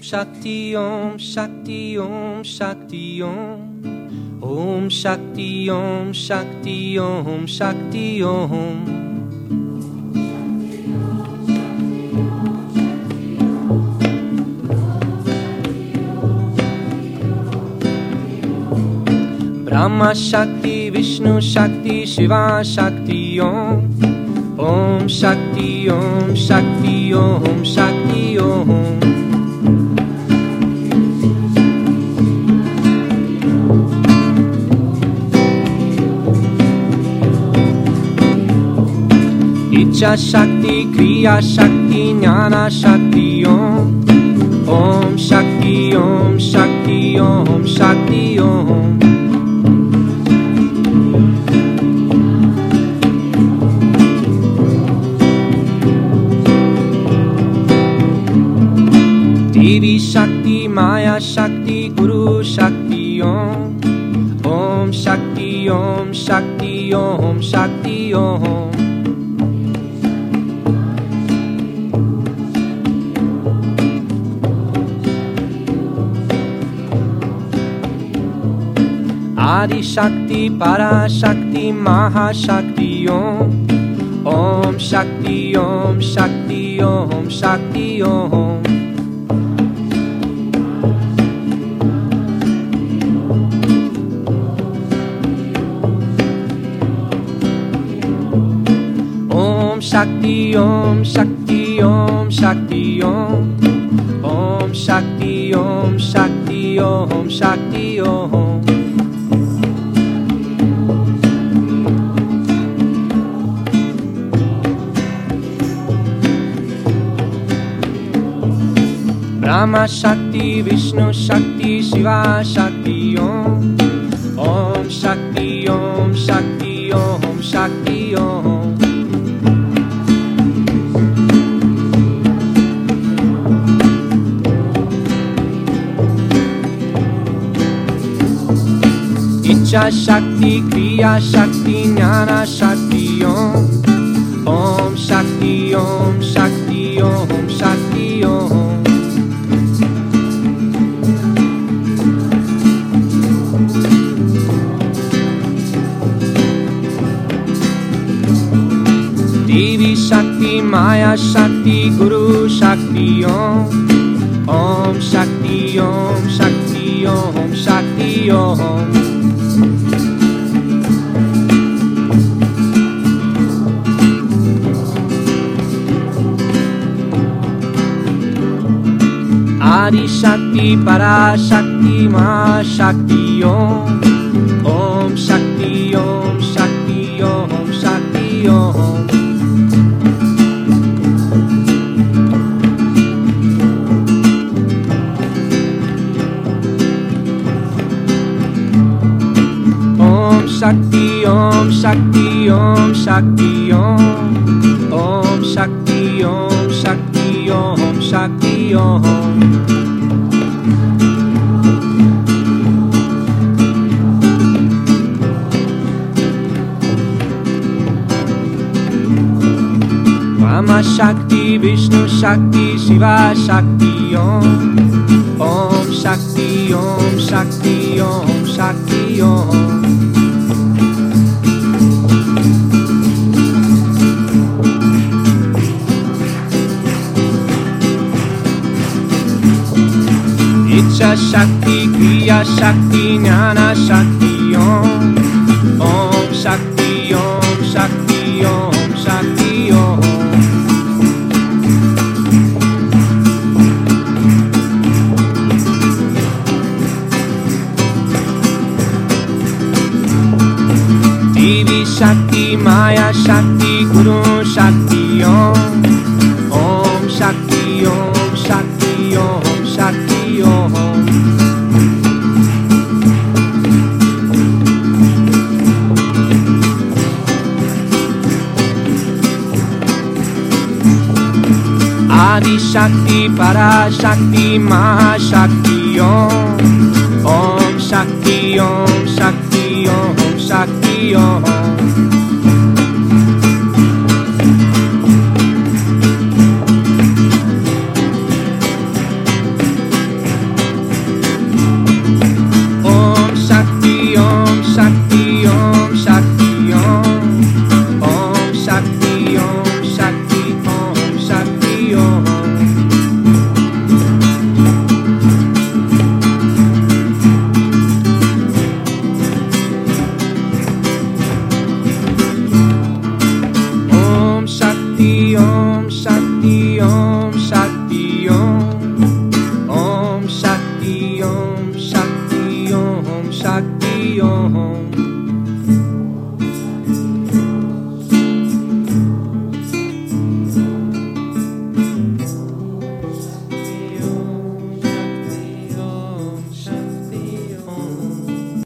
Om Shakti Om Shakti Om Shakti Om. Om Shakti Om Shakti Om Shakti Om. Brahma Shakti Vishnu Shakti Shiva Shakti Om. Om Shakti Om Shakti Om Shakti Om Icha Shakti Kriya Shakti Jnana Shakti Om. Om Shakti Om Shakti Om Shakti Om. Devi Shakti Maya Shakti Guru Shakti Om. Om Shakti Om Shakti Om Shakti Om Adi Shakti Para Shakti Maha Shakti Om. Om Shakti Om Shakti Om Shakti Om. Om Shakti Om Shakti Om Shakti Om. Om Shakti Om Shakti Om Shakti Om. Brahma शक्ति विष्णुशक्ति शिवाशक्ति इच्छाशक्ति क्रिया शक्ति ज्ञानशक्ति Devi Shakti Maya Shakti Guru Shakti Om. Om Shakti Om Shakti Om Shakti Om. Adi Shakti Para Shakti Ma Shakti Om. Om Shakti Om Shakti Om Shakti Om. Om Shakti Om Shakti Om Shakti Om. Om Shakti Om Shakti Om Shakti Om Shakti Vishnu Shakti Shiva Shakti Om. Om Shakti Om Shakti Om Shakti Om. Icha Shakti Kriya Shakti Jnana Shakti Om. Om Shakti Devi Shakti Maya Shakti Guru Shakti Om. Om Shakti Om Shakti Om Shakti Om. Adi Shakti Para Shakti Maha Shakti Om. Om Shakti Om Shakti Om Shakti Om canción.